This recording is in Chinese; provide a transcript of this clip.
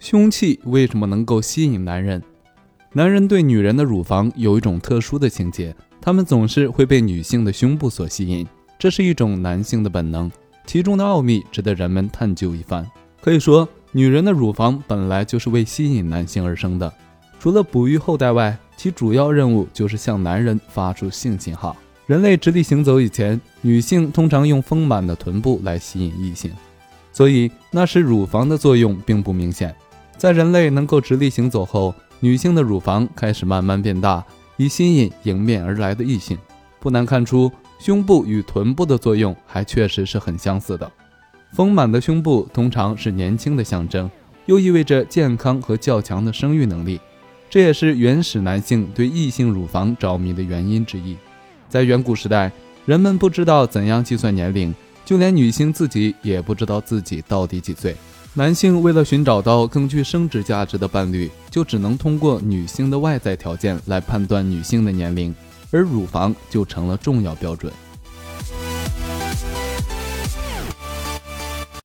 凶器为什么能够吸引男人？男人对女人的乳房有一种特殊的情节，他们总是会被女性的胸部所吸引，这是一种男性的本能，其中的奥秘值得人们探究一番。可以说，女人的乳房本来就是为吸引男性而生的，除了哺育后代外，其主要任务就是向男人发出性信号。人类直立行走以前，女性通常用丰满的臀部来吸引异性，所以那时乳房的作用并不明显。在人类能够直立行走后，女性的乳房开始慢慢变大，以吸引迎面而来的异性。不难看出，胸部与臀部的作用还确实是很相似的。丰满的胸部通常是年轻的象征，又意味着健康和较强的生育能力，这也是原始男性对异性乳房着迷的原因之一。在远古时代，人们不知道怎样计算年龄，就连女性自己也不知道自己到底几岁。男性为了寻找到更具生殖价值的伴侣，就只能通过女性的外在条件来判断女性的年龄，而乳房就成了重要标准。